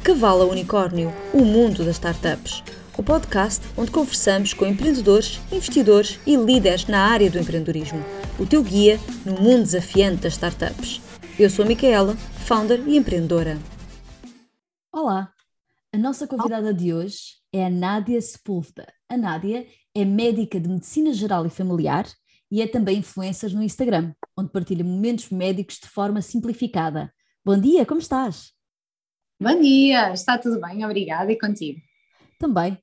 De Cavalo Unicórnio, o mundo das startups. O podcast onde conversamos com empreendedores, investidores e líderes na área do empreendedorismo. O teu guia no mundo desafiante das startups. Eu sou a Micaela, founder e empreendedora. Olá! A nossa convidada de hoje é a Nádia Sepúlveda. A Nádia é médica de medicina geral e familiar e é também influencer no Instagram, onde partilha momentos médicos de forma simplificada. Bom dia, como estás? Bom dia, está tudo bem, obrigada e contigo. Também.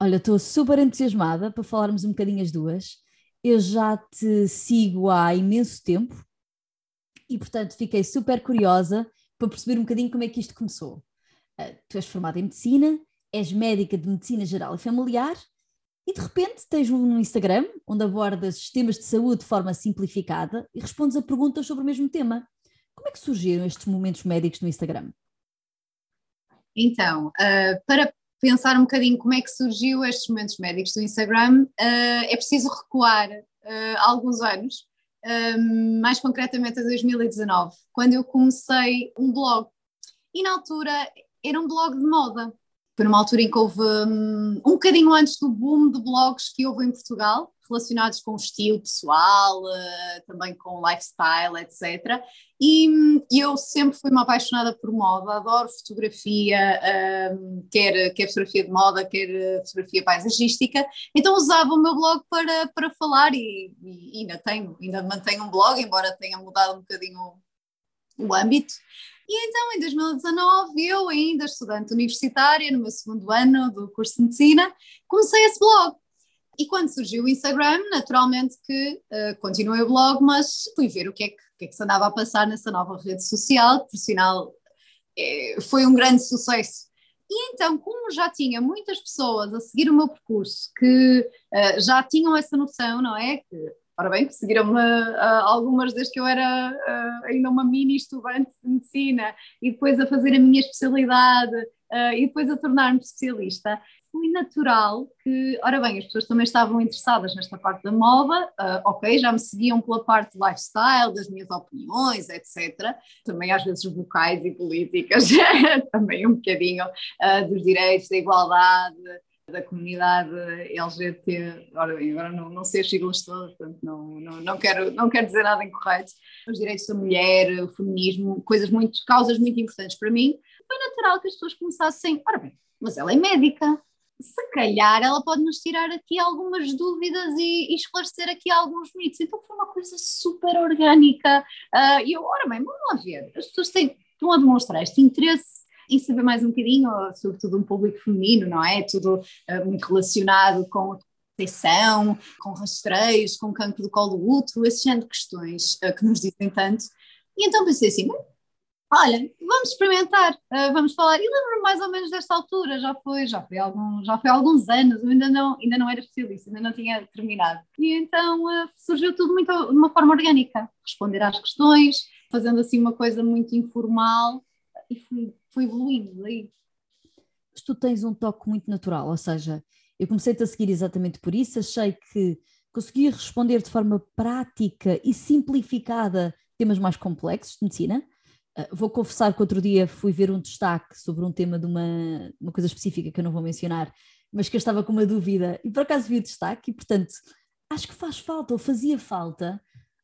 Olha, estou super entusiasmada para falarmos um bocadinho as duas. Eu já te sigo há imenso tempo e, portanto, fiquei super curiosa para perceber um bocadinho como é que isto começou. Uh, tu és formada em medicina, és médica de medicina geral e familiar e de repente tens um Instagram onde abordas sistemas de saúde de forma simplificada e respondes a perguntas sobre o mesmo tema. Como é que surgiram estes momentos médicos no Instagram? Então, uh, para pensar um bocadinho como é que surgiu estes momentos médicos do Instagram, uh, é preciso recuar uh, alguns anos, mais concretamente a 2019, quando eu comecei um blog. E na altura era um blog de moda. Foi numa altura em que houve um, um bocadinho antes do boom de blogs que houve em Portugal, relacionados com o estilo pessoal, uh, também com lifestyle, etc. E, e, eu sempre fui uma apaixonada por moda, adoro fotografia, uh, quer, quer fotografia de moda, quer eh, fotografia paisagística, então usava o meu blog para, para falar e, e ainda tenho, ainda mantenho um blog, embora tenha mudado um bocadinho o, o âmbito. E então, em 2019, eu, ainda estudante universitária, no meu segundo ano do curso de medicina, comecei esse blog. E quando surgiu o Instagram, naturalmente que uh, continuei o blog, mas fui ver o que, é que, o que, é que se andava a passar nessa nova rede social, por sinal é, foi um grande sucesso. E então, como já tinha muitas pessoas a seguir o meu percurso que uh, já tinham essa noção, não é? Que Ora bem, seguiram-me uh, algumas desde que eu era uh, ainda uma mini estudante de medicina e depois a fazer a minha especialidade e depois a tornar-me especialista. Foi natural que, ora bem, as pessoas também estavam interessadas nesta parte da moda, ok, já me seguiam pela parte de lifestyle, das minhas opiniões, etc. Também às vezes vocais e políticas, também um bocadinho dos direitos, da igualdade, da comunidade LGBT, ora bem, agora não, não sei as siglas todas, portanto não, não, não, quero, não quero dizer nada incorreto, os direitos da mulher, o feminismo, coisas muito, causas muito importantes para mim, foi natural que as pessoas começassem, ora bem, mas ela é médica, se calhar ela pode nos tirar aqui algumas dúvidas e, e esclarecer aqui alguns mitos, então foi uma coisa super orgânica, uh, e eu, ora bem, vamos lá ver, as pessoas têm, estão a demonstrar este interesse e saber mais um bocadinho, sobretudo um público feminino, não é? Tudo uh, muito relacionado com proteção, com rastreios, com cancro do colo do útero, esse género de questões uh, que nos dizem tanto. E então pensei assim, olha, vamos experimentar, uh, vamos falar. E lembro-me mais ou menos desta altura, já foi, já foi, algum, já foi alguns anos, ainda não, ainda não era especialista, ainda não tinha terminado. E então uh, surgiu tudo muito, de uma forma orgânica, responder às questões, fazendo assim uma coisa muito informal e fui, fui evoluindo daí. Mas tu tens um toque muito natural, ou seja, eu comecei-te a seguir exatamente por isso, achei que conseguia responder de forma prática e simplificada temas mais complexos de medicina. Uh, vou confessar que outro dia fui ver um destaque sobre um tema de uma, uma coisa específica que eu não vou mencionar, mas que eu estava com uma dúvida e por acaso vi o destaque e, portanto, acho que faz falta ou fazia falta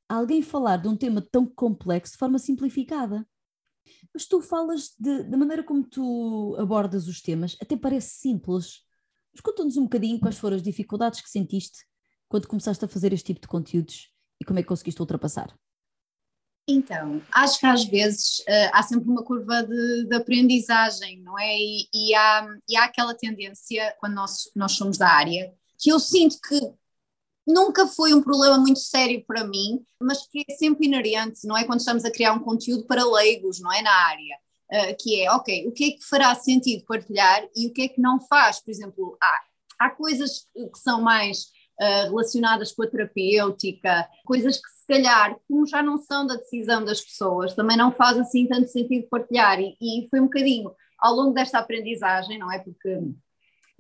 alguém falar de um tema tão complexo de forma simplificada. Mas tu falas de, da maneira como tu abordas os temas, até parece simples. Mas conta-nos um bocadinho quais foram as dificuldades que sentiste quando começaste a fazer este tipo de conteúdos e como é que conseguiste ultrapassar? Então, acho que às vezes uh, há sempre uma curva de, de aprendizagem, não é? E, e, há, e há aquela tendência, quando nós, nós somos da área, que eu sinto que nunca foi um problema muito sério para mim, mas que é sempre inerente, não é? Quando estamos a criar um conteúdo para leigos, não é? Na área. Uh, que é, ok, o que é que fará sentido partilhar e o que é que não faz? Por exemplo, há, há coisas que são mais uh, relacionadas com a terapêutica, coisas que se calhar, como já não são da decisão das pessoas, também não faz assim tanto sentido partilhar. E, e foi um bocadinho ao longo desta aprendizagem, não é? Porque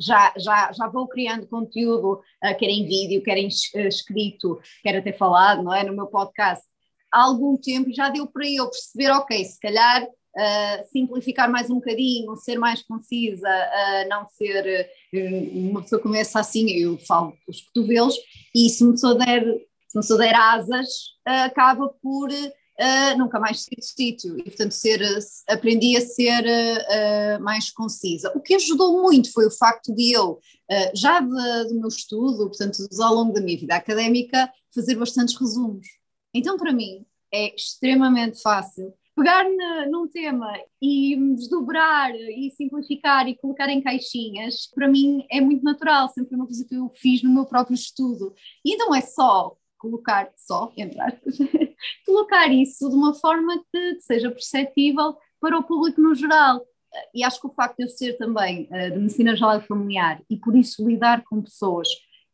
já, já, já vou criando conteúdo, uh, quer em vídeo, quer em uh, escrito, quer até falado, não é? No meu podcast, há algum tempo já deu para eu perceber, ok, se calhar uh, simplificar mais um bocadinho, ser mais concisa, uh, não ser uh, uma pessoa começa assim, eu falo os cotovelos, e se uma pessoa der, se uma pessoa asas, acaba por nunca mais sair do sítio, e portanto ser, aprendi a ser mais concisa. O que ajudou muito foi o facto de eu, já de, do meu estudo, portanto ao longo da minha vida académica, fazer bastantes resumos. Então para mim é extremamente fácil pegar na, num tema e desdobrar e simplificar e colocar em caixinhas, para mim é muito natural, sempre uma coisa que eu fiz no meu próprio estudo. E não é só colocar, só, entre aspas, colocar isso de uma forma que, seja perceptível para o público no geral. E acho que o facto de eu ser também uh, de medicina geral e familiar e por isso lidar com pessoas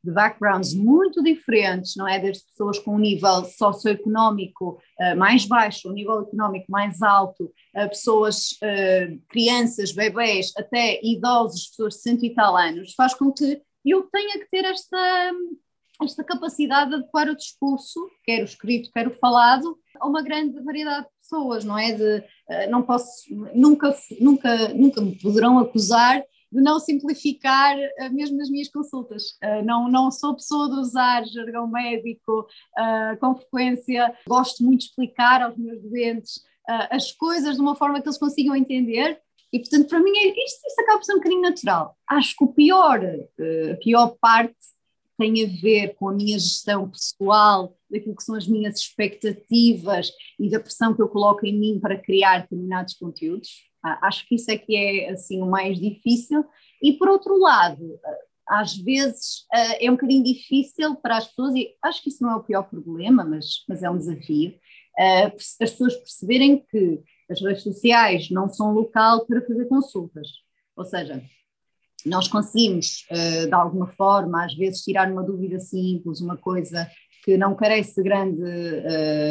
de backgrounds muito diferentes, não é? Desde pessoas com um nível socioeconómico uh, mais baixo, um nível económico mais alto, uh, pessoas, uh, crianças, bebés, até idosos, pessoas de cento e tal anos, faz com que eu tenha que ter esta, esta capacidade de adequar o discurso, quer o escrito, quer o falado, a uma grande variedade de pessoas, não é? De, não posso, nunca, nunca, nunca me poderão acusar de não simplificar uh, mesmo nas minhas consultas. Uh, não, não sou pessoa de usar jargão médico com frequência, gosto muito de explicar aos meus doentes as coisas de uma forma que eles consigam entender. E, portanto, para mim, é, isto, isto acaba por ser um bocadinho natural. Acho que o pior, a pior parte tem a ver com a minha gestão pessoal, daquilo que são as minhas expectativas e da pressão que eu coloco em mim para criar determinados conteúdos. Ah, acho que isso é que é assim o mais difícil. E por outro lado, ah, às vezes ah, é um bocadinho difícil para as pessoas, e acho que isso não é o pior problema, mas, mas é um desafio, as pessoas perceberem que as redes sociais não são local para fazer consultas. Ou seja, nós conseguimos, de alguma forma, às vezes, tirar uma dúvida simples, uma coisa que não carece de grande,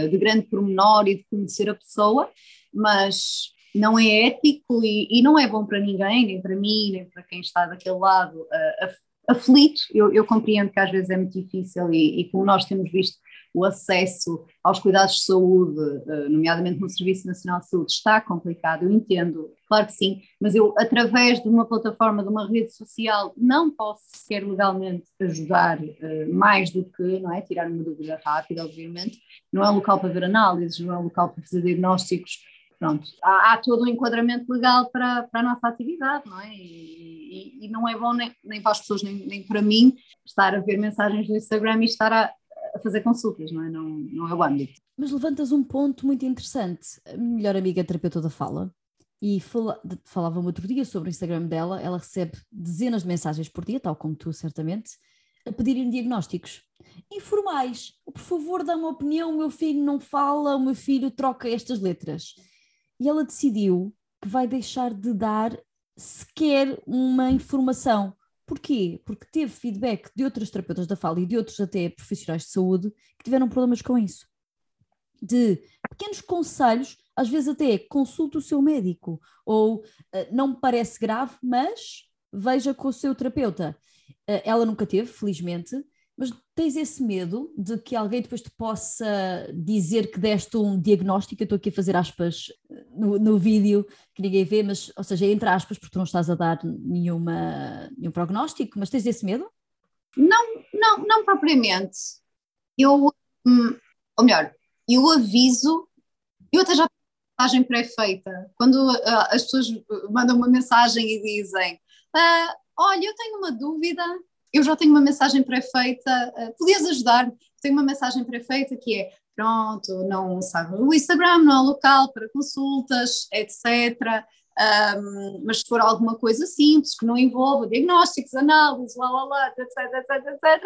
de grande pormenor e de conhecer a pessoa, mas não é ético e, e, não é bom para ninguém, nem para mim, nem para quem está daquele lado uh, aflito. Eu, eu, compreendo que às vezes é muito difícil e, e como nós temos visto o acesso aos cuidados de saúde, uh, nomeadamente no Serviço Nacional de Saúde, está complicado, eu entendo, claro que sim, mas eu, através de uma plataforma, de uma rede social, não posso sequer legalmente ajudar uh, mais do que, não é, tirar uma dúvida rápida, obviamente, não é um local para ver análises, não é um local para fazer diagnósticos pronto, há, há, todo um enquadramento legal para, para a nossa atividade, não é? E, e, e não é bom nem, nem, para as pessoas, nem, nem para mim, estar a ver mensagens do Instagram e estar a, a fazer consultas, não é? Não, não é o âmbito. Mas levantas um ponto muito interessante. A melhor amiga terapeuta da fala, e fala, falava-me outro dia sobre o Instagram dela, ela recebe dezenas de mensagens por dia, tal como tu, certamente, a pedirem diagnósticos informais. Por favor, dá uma opinião, o meu filho não fala, o meu filho troca estas letras e ela decidiu que vai deixar de dar sequer uma informação. Porquê? Porque teve feedback de outras terapeutas da fala e de outros até profissionais de saúde que tiveram problemas com isso. De pequenos conselhos, às vezes até consulte o seu médico, ou uh, não me parece grave, mas veja com o seu terapeuta. Uh, ela nunca teve, felizmente, mas tens esse medo de que alguém depois te possa dizer que deste um diagnóstico? Eu estou aqui a fazer aspas no, no vídeo que ninguém vê, mas, ou seja, entre aspas, porque tu não estás a dar nenhuma, nenhum prognóstico, mas tens esse medo? Não, não, não propriamente. Eu, hum, ou melhor, eu aviso, eu até já mensagem pré-feita. Quando uh, as pessoas mandam uma mensagem e dizem: uh, Olha, eu tenho uma dúvida eu já tenho uma mensagem pré-feita, uh, podias ajudar tenho uma mensagem pré-feita que é, pronto, não sabe o Instagram, não é local para consultas, etc., um, mas se for alguma coisa simples, que não envolva diagnósticos, análises, lá, lá, lá, etc, etc, etc,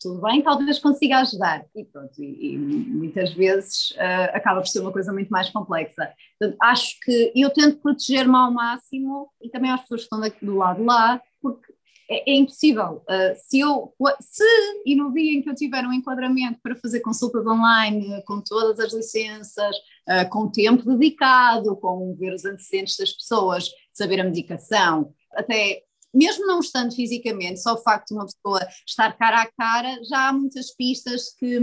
tudo bem, talvez consiga ajudar. E pronto, e, e muitas vezes uh, acaba por ser uma coisa muito mais complexa. Portanto, acho que eu tento proteger-me ao máximo e também às pessoas que estão do lado lá, porque é, é impossível. Uh, se eu, se e no dia em que eu tiver um enquadramento para fazer consultas online, com todas as licenças, uh, com tempo dedicado, com ver os antecedentes das pessoas, saber a medicação, até mesmo não estando fisicamente, só o facto de uma pessoa estar cara a cara, já há muitas pistas que,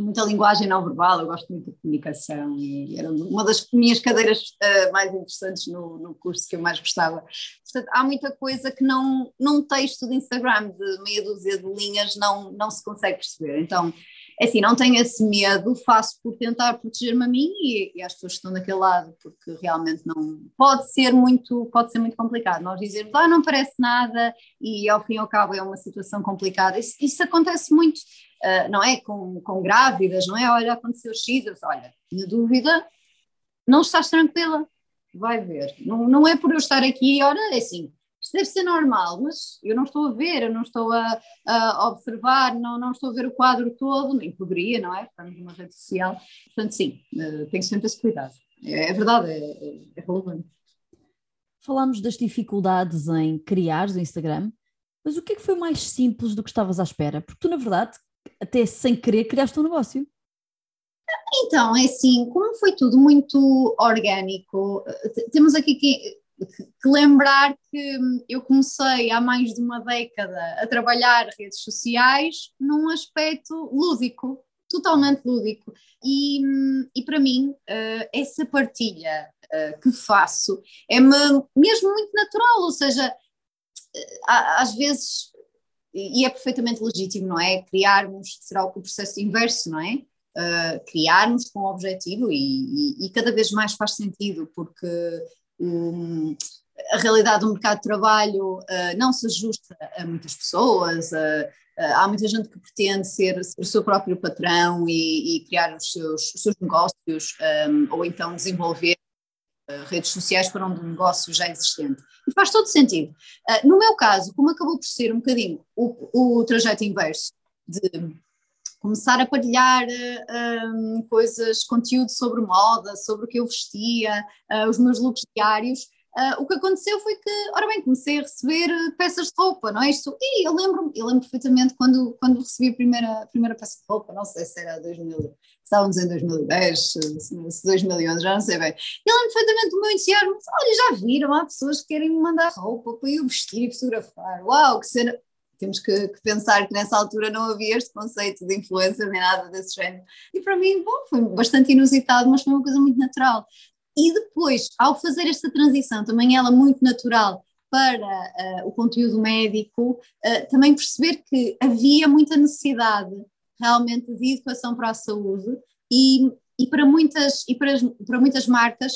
muita linguagem não verbal, eu gosto muito de comunicação e era uma das minhas cadeiras uh, mais interessantes no, no curso que eu mais gostava. Portanto, há muita coisa que não, num texto de Instagram de meia dúzia de linhas não, não se consegue perceber. Então, é assim, não tenho esse medo, faço por tentar proteger-me a mim e, e às pessoas que estão daquele lado, porque realmente não pode ser muito, pode ser muito complicado. Nós dizermos, ah, não parece nada, e ao fim e ao cabo é uma situação complicada. Isso, isso acontece muito, uh, não é? Com, com grávidas, não é? Olha, aconteceu X, olha, na dúvida, não estás tranquila, vai ver. Não, não é por eu estar aqui, olha, é assim, deve ser normal, mas eu não estou a ver, eu não estou a, a observar, não, não estou a ver o quadro todo, nem poderia, não é? Estamos numa rede social. Portanto, sim, uh, tenho sempre esse cuidado. É, é verdade, é, é, é relevante. Falámos das dificuldades em criar o Instagram, mas o que é que foi mais simples do que estavas à espera? Porque tu, na verdade, até sem querer, criaste um negócio. Então, é assim, como foi tudo muito orgânico, eh, temos aqui que que lembrar que eu comecei há mais de uma década a trabalhar redes sociais num aspecto lúdico, totalmente lúdico. E, e para mim, uh, essa partilha uh, que faço é mesmo muito natural, ou seja, uh, às vezes, e é perfeitamente legítimo, não é? Criarmos, será o processo inverso, não é? criarmos com objetivo e, e, e cada vez mais faz sentido, porque um, a realidade do mercado de trabalho uh, não se ajusta a muitas pessoas, uh, uh, há muita gente que pretende ser, ser o seu próprio patrão e, e criar os seus, os seus negócios, um, ou então desenvolver redes sociais para um negócio já existente. E faz todo sentido. no meu caso, como acabou por ser um bocadinho o, o trajeto inverso de começar a partilhar um, coisas, conteúdo sobre moda, sobre o que eu vestia, uh, os meus looks diários. Uh, o que aconteceu foi que, ora bem, comecei a receber peças de roupa, não é isto? E eu lembro eu lembro perfeitamente quando, quando recebi a primeira, a primeira peça de roupa, não sei se era 2000, estávamos em 2010, se 2011, já não sei bem. Eu lembro perfeitamente do meu entusiasmo, olha, já viram, há pessoas que querem me mandar roupa para eu vestir e fotografar, uau, que cena, temos que, que, pensar que nessa altura não havia este conceito de influência nem nada desse género. E para mim, bom, foi bastante inusitado, mas foi uma coisa muito natural. E depois, ao fazer esta transição, também ela muito natural para uh, o conteúdo médico, uh, também perceber que havia muita necessidade realmente de educação para a saúde e, e, para, muitas, e para, para muitas marcas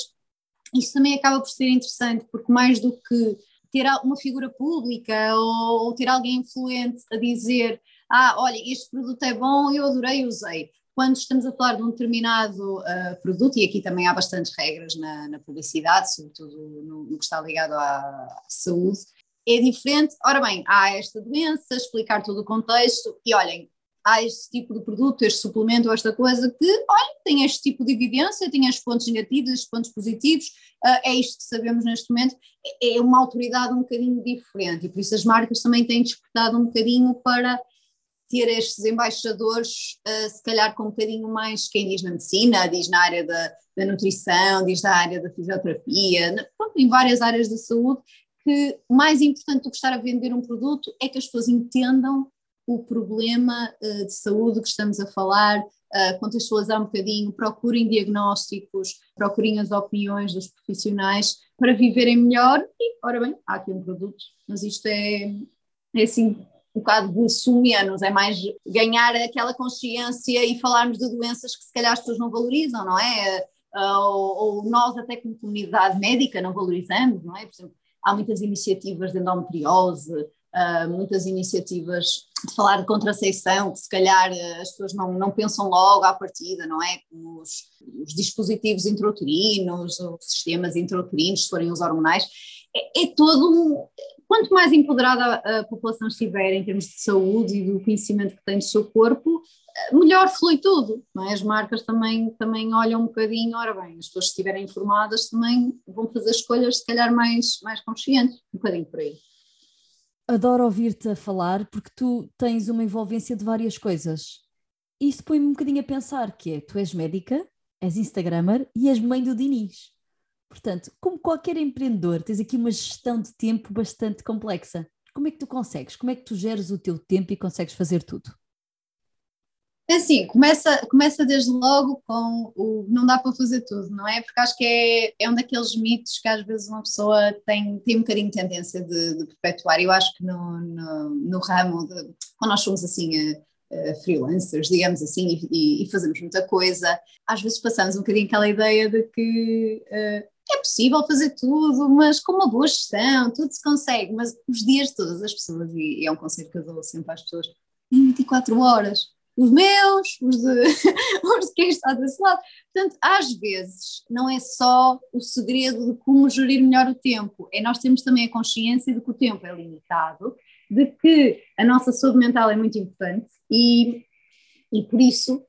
isso também acaba por ser interessante, porque mais do que ter uma figura pública ou, ou, ter alguém influente a dizer ah, olha, este produto é bom, eu adorei, usei. Quando estamos a falar de um determinado uh, produto, e aqui também há bastantes regras na, na publicidade, sobretudo no, no, que está ligado à, saúde, é diferente. Ora bem, há esta doença, explicar todo o contexto, e olhem, há este tipo de produto, este suplemento ou esta coisa que, olha, tem este tipo de evidência, tem estes pontos negativos, estes pontos positivos, uh, é isto que sabemos neste momento, é, é uma autoridade um bocadinho diferente e por isso as marcas também têm despertado um bocadinho para ter estes embaixadores, uh, se calhar com um bocadinho mais, quem diz na medicina, diz na área da, da nutrição, diz na área da fisioterapia, na, pronto, em várias áreas da saúde, que mais importante do que estar a vender um produto é que as pessoas entendam o problema uh, de saúde que estamos a falar, uh, contextualizar um bocadinho, procurem diagnósticos, procurem as opiniões dos profissionais para viverem melhor e, ora bem, há aqui um produto, mas isto é, é assim um bocado de sumenos, é mais ganhar aquela consciência e falarmos de doenças que se calhar as pessoas não valorizam, não é? Uh, ou, ou, nós até como comunidade médica não valorizamos, não é? Por exemplo, há muitas iniciativas de endometriose, uh, muitas iniciativas de falar de contracepção, que se calhar uh, as pessoas não, não pensam logo à partida, não é? Como os, os dispositivos intrauterinos, os sistemas intrauterinos, se forem os hormonais, é, é todo um, Quanto mais empoderada a, população estiver em termos de saúde e do conhecimento que tem do seu corpo, eh, melhor flui tudo. É? As marcas também, também olham um bocadinho, ora bem, as pessoas estiverem informadas também vão fazer escolhas se calhar mais, mais conscientes, um bocadinho por aí adoro ouvir-te a falar porque tu tens uma envolvência de várias coisas. Isso põe-me um bocadinho a pensar que é, tu és médica, és Instagrammer e és mãe do Diniz. Portanto, como qualquer empreendedor, tens aqui uma gestão de tempo bastante complexa. Como é que tu consegues? Como é que tu geres o teu tempo e consegues fazer tudo? É assim, começa, começa desde logo com o não dá para fazer tudo, não é? Porque acho que é, é um daqueles mitos que às vezes uma pessoa tem, tem um bocadinho de tendência de, de perpetuar. Eu acho que no, no, no ramo, de, quando nós somos assim uh, uh, freelancers, digamos assim, e, e, fazemos muita coisa, às vezes passamos um bocadinho aquela ideia de que uh, é possível fazer tudo, mas com uma boa gestão, tudo se consegue. Mas os dias de todas as pessoas, e, e é um conselho que eu dou sempre às pessoas, em 24 horas os meus, os de, os de quem está desse lado. Portanto, às vezes, não é só o segredo de como gerir melhor o tempo, é nós temos também a consciência de que o tempo é limitado, de que a nossa saúde mental é muito importante e, e por isso,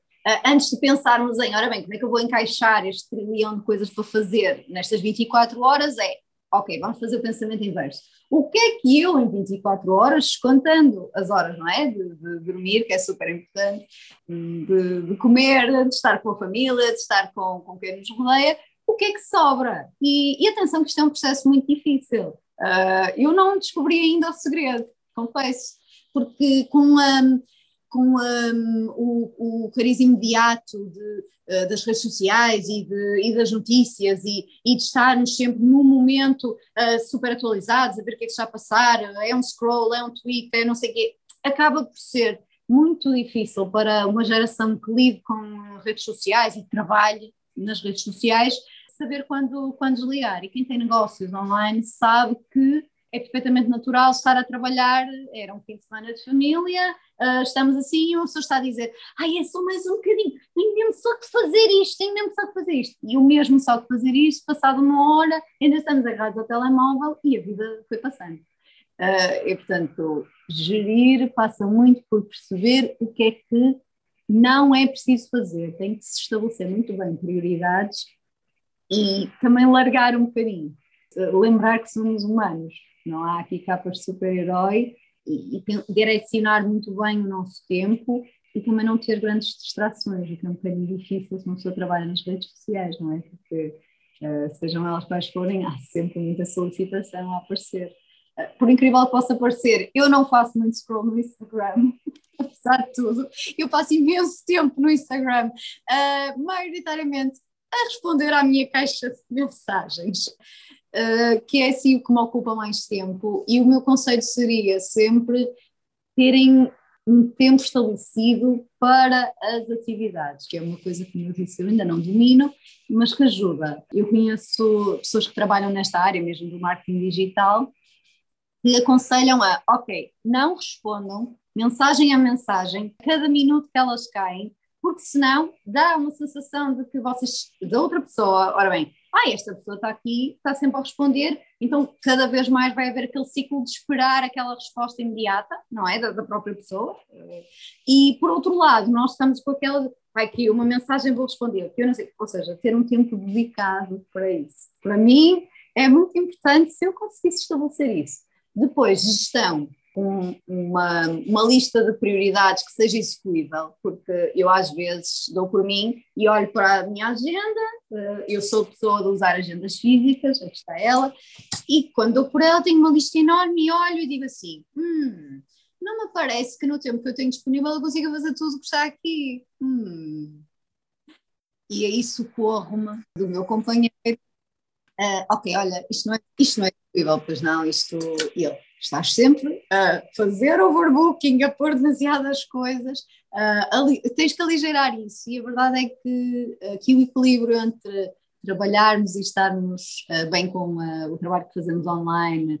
antes de pensarmos em, ora bem, como é que eu vou encaixar este trilhão de coisas para fazer nestas 24 horas, é, ok, vamos fazer o pensamento inverso o que é que eu, em 24 horas, contando as horas, não é? De, de dormir, que é super importante, de, de, comer, de estar com a família, de estar com, com quem nos rodeia, o que é que sobra? E, e atenção, que isto é um processo muito difícil. Uh, eu não descobri ainda o segredo, confesso, porque com a com um, o, o cariz imediato de, uh, das redes sociais e, de, e das notícias e, e, de estarmos sempre num momento uh, super atualizados, a ver o que é que está a passar, é um scroll, é um tweet, é não sei o quê, acaba por ser muito difícil para uma geração que lide com redes sociais e trabalhe nas redes sociais saber quando, quando desligar. E quem tem negócios online sabe que é perfeitamente natural estar a trabalhar, era um fim de semana de família, uh, estamos assim e uma pessoa está a dizer, ai é só mais um bocadinho, tenho mesmo só que fazer isto, tenho mesmo só que fazer isto. E o mesmo só que fazer isto, passado uma hora, ainda estamos agarrados ao telemóvel e a vida foi passando. Uh, e portanto, gerir passa muito por perceber o que é que não é preciso fazer, tem que se estabelecer muito bem prioridades e também largar um bocadinho, lembrar que somos humanos não há aqui capas de super-herói e, e, direcionar muito bem o nosso tempo e também não ter grandes distrações, o que é um bocadinho difícil se uma pessoa trabalha nas redes sociais, não é? Porque, uh, sejam elas quais forem, há sempre muita solicitação a aparecer. Uh, por incrível que possa parecer, eu não faço muito scroll no Instagram, apesar de tudo. Eu passo imenso tempo no Instagram, uh, maioritariamente a responder à minha caixa de mensagens uh, que é assim o que me ocupa mais tempo, e o meu conselho seria sempre terem um tempo estabelecido para as atividades, que é uma coisa que, eu disse, eu ainda não domino, mas que ajuda. Eu conheço pessoas que trabalham nesta área mesmo do marketing digital, que aconselham a, ok, não respondam mensagem a mensagem, cada minuto que elas caem, porque senão dá uma sensação de que vocês, da outra pessoa, ora bem, ah, esta pessoa está aqui, está sempre a responder, então cada vez mais vai haver aquele ciclo de esperar aquela resposta imediata, não é? Da, da própria pessoa. E por outro lado, nós estamos com aquela, vai aqui uma mensagem, vou responder, que eu não sei, ou seja, ter um tempo dedicado para isso. Para mim é muito importante se eu conseguisse estabelecer isso. Depois, gestão um, uma, uma lista de prioridades que seja execuível, porque eu às vezes dou por mim e olho para a minha agenda, eh, eu sou pessoa de usar agendas físicas, aqui está ela, e quando dou por ela tenho uma lista enorme e olho e digo assim, hum, não me parece que no tempo que eu tenho disponível eu consiga fazer tudo o que está aqui. Hum. E aí socorro-me do meu companheiro, uh, ok, olha, isto não é, isto não é pois não, isto, ele estás sempre a fazer overbooking, a pôr demasiadas coisas, uh, tens que aligeirar isso. E a verdade é que aqui o equilíbrio entre trabalharmos e estarmos uh, bem com uh, o trabalho que fazemos online,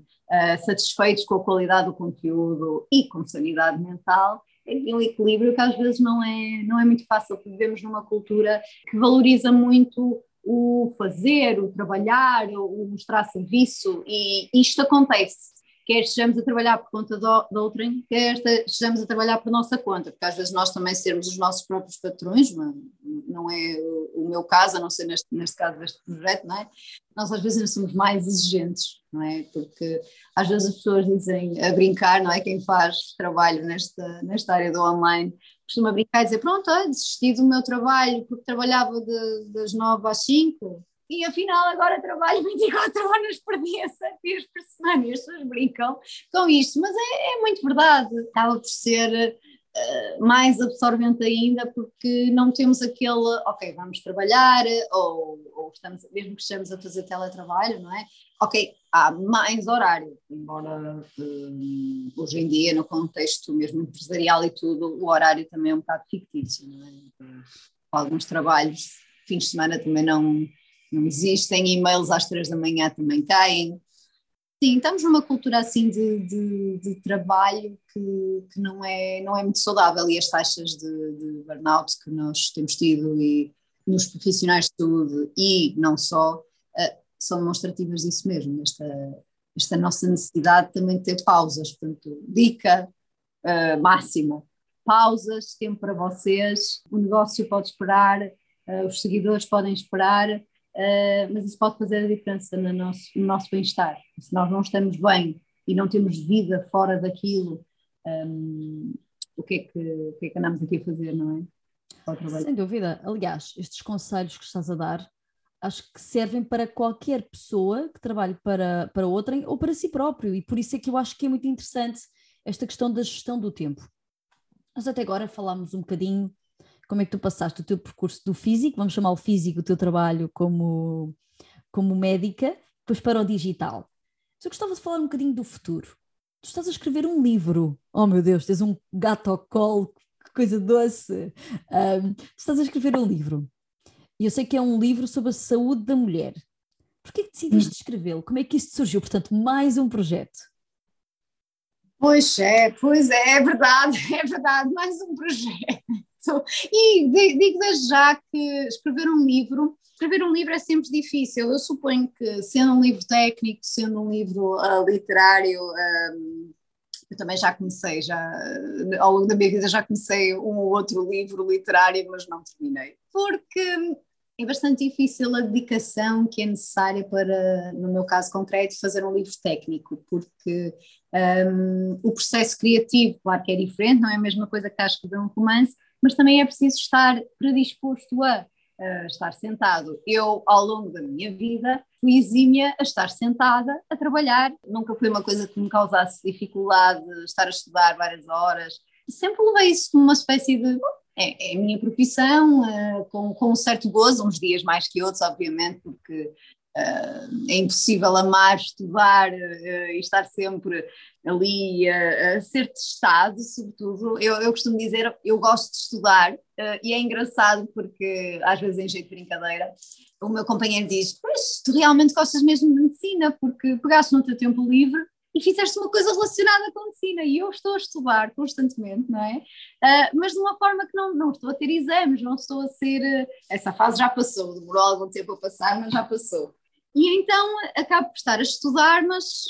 satisfeitos com a qualidade do conteúdo e com sanidade mental, é um equilíbrio que às vezes não é, não é muito fácil, porque vivemos numa cultura que valoriza muito o fazer, o trabalhar, o mostrar serviço, e isto acontece quer estejamos a trabalhar por conta de outrem, quer estejamos a trabalhar por nossa conta, porque às vezes nós também sermos os nossos próprios patrões, não é o meu caso, a não ser neste, neste caso deste projeto, não é? Nós às vezes somos mais exigentes, não é? Porque às vezes as pessoas dizem, a brincar, não é? Quem faz trabalho nesta, nesta área do online costuma brincar e dizer, pronto, desisti do meu trabalho porque trabalhava de, das nove às cinco, e afinal agora trabalho 24 horas por dia, 7 dias por semana, e as pessoas brincam com isto, mas é, é muito verdade, acaba por ser uh, mais absorvente ainda porque não temos aquele, ok, vamos trabalhar, ou, ou estamos, mesmo que estejamos a fazer teletrabalho, não é? Ok, há mais horário, embora um, hoje em dia, no contexto mesmo empresarial e tudo, o horário também é um bocado fictício, não é? Alguns trabalhos, fins de semana também não, não existem, e-mails às três da manhã também caem, Sim, estamos numa cultura assim de, de, de trabalho que, que, não, é, não é muito saudável e as taxas de, de, burnout que nós temos tido e nos profissionais de saúde e não só uh, são demonstrativas disso mesmo, esta, esta nossa necessidade também de ter pausas, portanto, dica uh, máxima, pausas, tempo para vocês, o negócio pode esperar, uh, os seguidores podem esperar, uh, mas isso pode fazer a diferença no nosso, no nosso bem-estar. Se nós não estamos bem e não temos vida fora daquilo, um, o, que é que, o que é que andamos aqui a fazer, não é? Sem dúvida. Aliás, estes conselhos que estás a dar acho que servem para qualquer pessoa que trabalhe para, para outrem ou para si próprio, e por isso é que eu acho que é muito interessante esta questão da gestão do tempo. Nós até agora falámos um bocadinho como é que tu passaste o teu percurso do físico, vamos chamar o físico o teu trabalho como, como médica, depois para o digital. Mas eu gostava de falar um bocadinho do futuro. Tu estás a escrever um livro. Oh meu Deus, tens um gato ao colo, que coisa doce. Um, tu estás a escrever um livro. E eu sei que é um livro sobre a saúde da mulher. Por que decidiste hum. escrevê-lo? Como é que isto surgiu? Portanto, mais um projeto. Pois é, pois é, é verdade, é verdade, mais um projeto. E digo desde já que escrever um livro, escrever um livro é sempre difícil. Eu suponho que, sendo um livro técnico, sendo um livro uh, literário, um, eu também já comecei, já, ao longo da minha vida já comecei um ou outro livro literário, mas não terminei. Porque é bastante difícil a dedicação que é necessária para, no meu caso concreto, fazer um livro técnico, porque um, o processo criativo, claro que é diferente, não é a mesma coisa que estar a escrever um romance, mas também é preciso estar predisposto a, estar sentado. Eu, ao longo da minha vida, fui exímia a estar sentada, a trabalhar. Nunca foi uma coisa que me causasse dificuldade estar a estudar várias horas. Sempre levei isso como uma espécie de. É, é, a minha profissão, uh, com, com um certo gozo, uns dias mais que outros, obviamente, porque é impossível amar, estudar uh, e estar sempre ali a, a, ser testado, sobretudo. Eu, eu costumo dizer, eu gosto de estudar uh, e é engraçado porque, às vezes, em jeito de brincadeira, o meu companheiro diz: Pois, tu realmente gostas mesmo de medicina, porque pegaste no teu tempo livre e fizeste uma coisa relacionada com medicina e eu estou a estudar constantemente, não é? Uh, mas de uma forma que não, não estou a ter exames, não estou a ser. Uh, essa fase já passou, demorou algum tempo a passar, mas já passou. E então acabo por estar a estudar, mas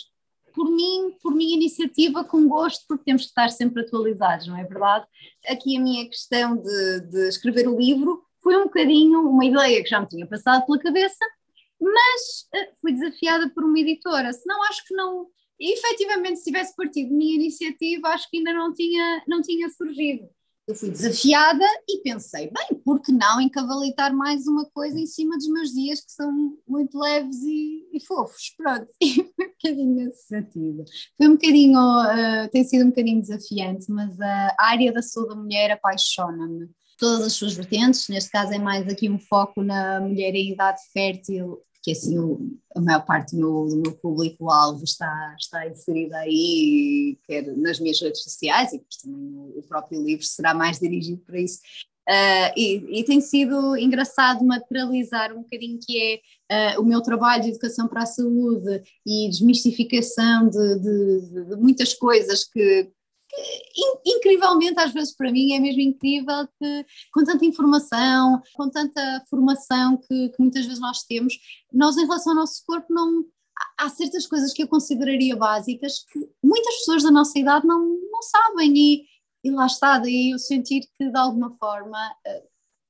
por mim, por minha iniciativa, com gosto, porque temos que estar sempre atualizados, não é verdade? Aqui a minha questão de, de escrever o livro foi um bocadinho uma ideia que já me tinha passado pela cabeça, mas uh, fui desafiada por uma editora, senão acho que não, e, efetivamente se tivesse partido minha iniciativa, acho que ainda não tinha, não tinha surgido eu fui desafiada e pensei, bem, por que não encavalitar mais uma coisa em cima dos meus dias que são muito leves e, e fofos, pronto, e foi um bocadinho nesse sentido. Foi um bocadinho, uh, tem sido um bocadinho desafiante, mas a área da saúde da mulher apaixona-me. Todas as suas vertentes, neste caso é mais aqui um foco na mulher em idade fértil, que assim o, a maior parte do meu, do meu público-alvo está, está inserida aí, quer nas minhas redes sociais, e também o, o próprio livro será mais dirigido para isso. Uh, e, e, tem sido engraçado materializar um bocadinho que é uh, o meu trabalho de educação para a saúde e desmistificação de, de, de muitas coisas que, incrivelmente, às vezes para mim é mesmo incrível que com tanta informação, com tanta formação que, que muitas vezes nós temos, nós em relação ao nosso corpo não há certas coisas que eu consideraria básicas que muitas pessoas da nossa idade não, não sabem e, e lá está, daí eu sentir que de alguma forma eh,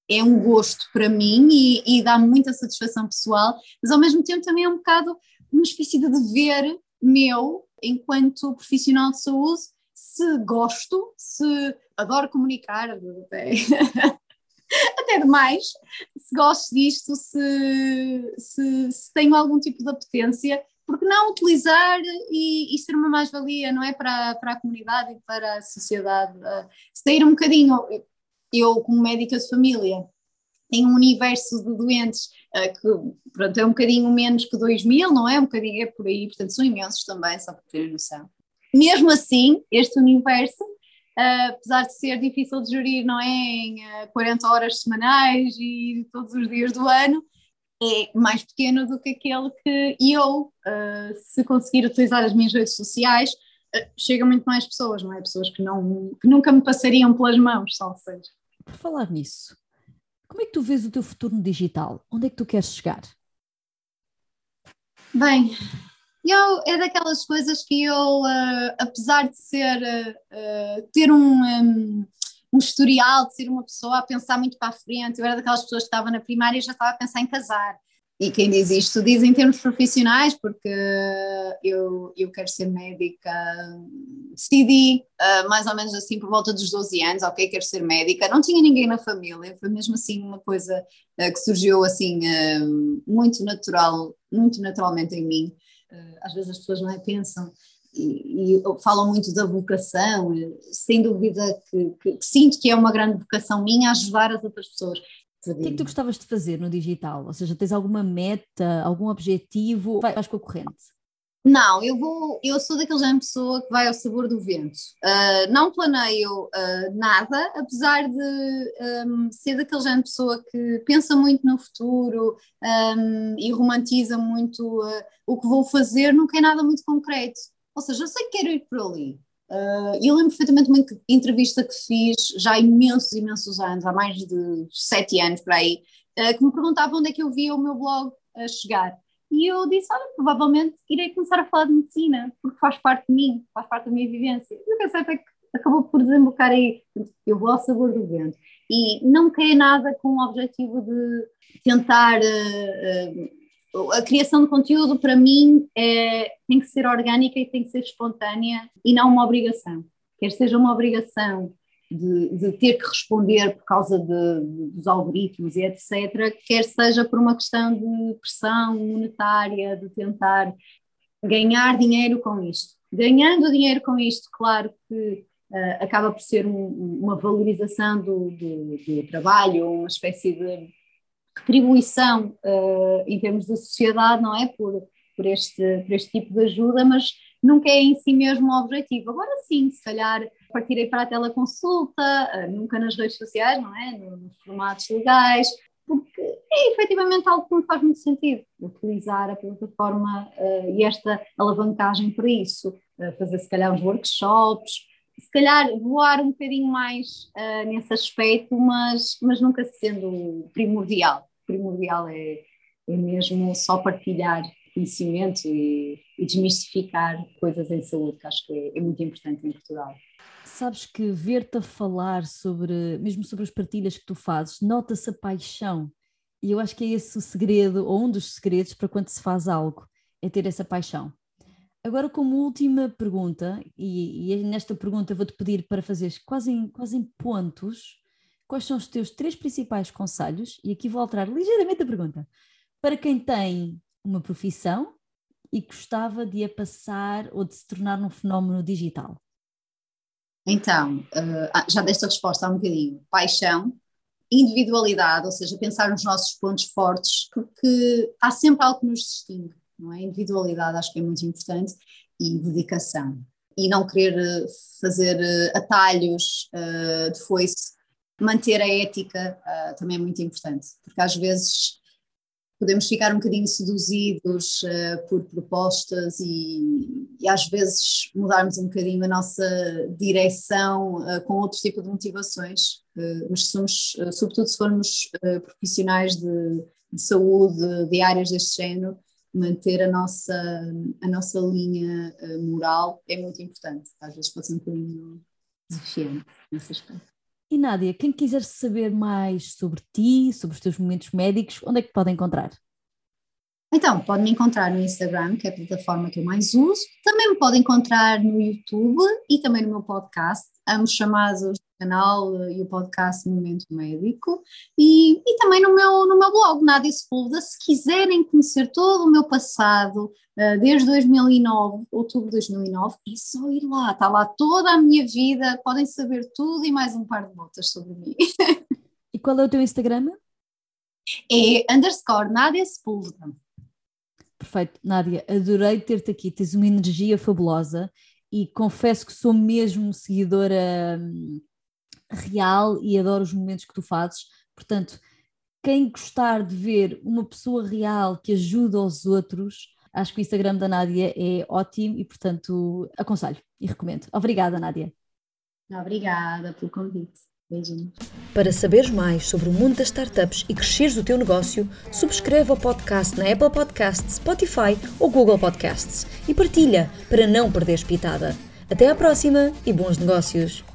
é um gosto para mim e, e dá muita satisfação pessoal, mas ao mesmo tempo também é um bocado uma espécie de dever meu enquanto profissional de saúde se gosto, se adoro comunicar, até, até demais, se gosto disto, se, se, se tenho algum tipo de apetência, porque não utilizar e, e ser uma mais-valia, não é? Para, para a comunidade e para a sociedade. Uh, sair um bocadinho, eu, como médica de família, tenho um universo de doentes uh, que pronto, é um bocadinho menos que 2 mil, não é? Um bocadinho é por aí, portanto são imensos também, só para terem noção. Mesmo assim, este universo, uh, apesar de ser difícil de gerir, não é? Em uh, 40 horas semanais e todos os dias do ano, é mais pequeno do que aquele que eu, uh, se conseguir utilizar as minhas redes sociais, chega muito mais pessoas, não é? Pessoas que, não, que nunca me passariam pelas mãos, só seja. Por falar nisso, como é que tu vês o teu futuro no digital? Onde é que tu queres chegar? Bem, é daquelas coisas que eu, uh, apesar de ser, ter um, um um historial de ser uma pessoa a pensar muito para a frente. Eu era daquelas pessoas que estava na primária e já estava a pensar em casar. E quem diz isto diz em termos profissionais, porque eu, eu quero ser médica, decidi uh, mais ou menos assim por volta dos 12 anos, ok, quero ser médica, não tinha ninguém na família, foi mesmo assim uma coisa uh, que surgiu assim uh, muito natural, muito naturalmente em mim. Às vezes as pessoas não é, pensam, e, e, falam muito da vocação, sem dúvida que, que, que, sinto que é uma grande vocação minha ajudar as outras pessoas. O que é que tu gostavas de fazer no digital? Ou seja, tens alguma meta, algum objetivo? Vais com a corrente? Não, eu vou, eu sou daquele género de pessoa que vai ao sabor do vento. Uh, não planeio uh, nada, apesar de um, ser daquele género de pessoa que pensa muito no futuro um, e romantiza muito uh, o que vou fazer, nunca é nada muito concreto. Ou seja, eu sei que quero ir por ali. Eu lembro perfeitamente uma entrevista que fiz já há imensos, imensos anos, há mais de sete anos por aí, que me perguntava onde é que eu via o meu blog a chegar. E eu disse: Olha, provavelmente irei começar a falar de medicina, porque faz parte de mim, faz parte da minha vivência. E o que é certo é que acabou por desembocar aí. Eu vou ao sabor do vento. E não quer nada com o objetivo de tentar. Uh, a criação de conteúdo para mim é, tem que ser orgânica e tem que ser espontânea e não uma obrigação. Quer seja uma obrigação de, de ter que responder por causa de, dos algoritmos e etc., quer seja por uma questão de pressão monetária, de tentar ganhar dinheiro com isto. Ganhando dinheiro com isto, claro que uh, acaba por ser um, uma valorização do, do, do trabalho, uma espécie de retribuição uh, em termos de sociedade, não é? Por, por, este, por este tipo de ajuda, mas nunca é em si mesmo o objetivo. Agora sim, se calhar partirei para a teleconsulta, uh, nunca nas redes sociais, não é? Nos formatos legais, porque é efetivamente algo que me faz muito sentido, utilizar a plataforma uh, e esta alavancagem para isso, uh, fazer se calhar uns workshops, se calhar voar um bocadinho mais uh, nesse aspecto, mas, mas nunca sendo primordial. Primordial é, é mesmo só partilhar conhecimento e, e desmistificar coisas em saúde, que acho que é, é muito importante em Portugal. Sabes que ver-te a falar sobre, mesmo sobre as partilhas que tu fazes, nota-se a paixão. E eu acho que é esse o segredo, ou um dos segredos para quando se faz algo, é ter essa paixão. Agora, como última pergunta, e, e nesta pergunta vou-te pedir para fazeres quase em, quase em pontos, quais são os teus três principais conselhos? E aqui vou alterar ligeiramente a pergunta. Para quem tem uma profissão e gostava de a passar ou de se tornar um fenómeno digital? Então, uh, já desta resposta há um bocadinho. Paixão, individualidade, ou seja, pensar nos nossos pontos fortes, porque há sempre algo que nos distingue não é? Individualidade acho que é muito importante e dedicação. E não querer eh, fazer atalhos uh, de foice, manter a ética uh, também é muito importante, porque às vezes podemos ficar um bocadinho seduzidos uh, por propostas e, e, às vezes mudarmos um bocadinho a nossa direção uh, com outro tipo de motivações, uh, mas somos, sobretudo se formos profissionais de, de, saúde, de áreas deste género, manter a nossa, a nossa linha moral é muito importante. Às vezes pode ser um bocadinho desafiante nesse aspecto. E Nádia, quem quiser saber mais sobre ti, sobre os teus momentos médicos, onde é que pode encontrar? Então, pode me encontrar no Instagram, que é a plataforma que eu mais uso. Também me pode encontrar no YouTube e também no meu podcast, ambos chamados canal e o podcast Momento Médico. E, e também no meu, no meu blog, Nádia Sepúlveda, se quiserem conhecer todo o meu passado, desde 2009, outubro de 2009, é só ir lá, está lá toda a minha vida, podem saber tudo e mais um par de botas sobre mim. E qual é o teu Instagram? É underscore Nádia Sepúlveda. Perfeito, Nádia, adorei ter-te aqui, tens uma energia fabulosa. E confesso que sou mesmo seguidora hum, real e adoro os momentos que tu fazes. Portanto, quem gostar de ver uma pessoa real que ajuda os outros, acho que o Instagram da Nádia é ótimo e, portanto, aconselho e recomendo. Obrigada, Nádia. Obrigada pelo convite. Beijinhos. Para saberes mais sobre o mundo das startups e cresceres o teu negócio, subscreve o podcast na Apple Podcasts, Spotify ou Google Podcasts e partilha para não perderes pitada. Até à próxima e bons negócios!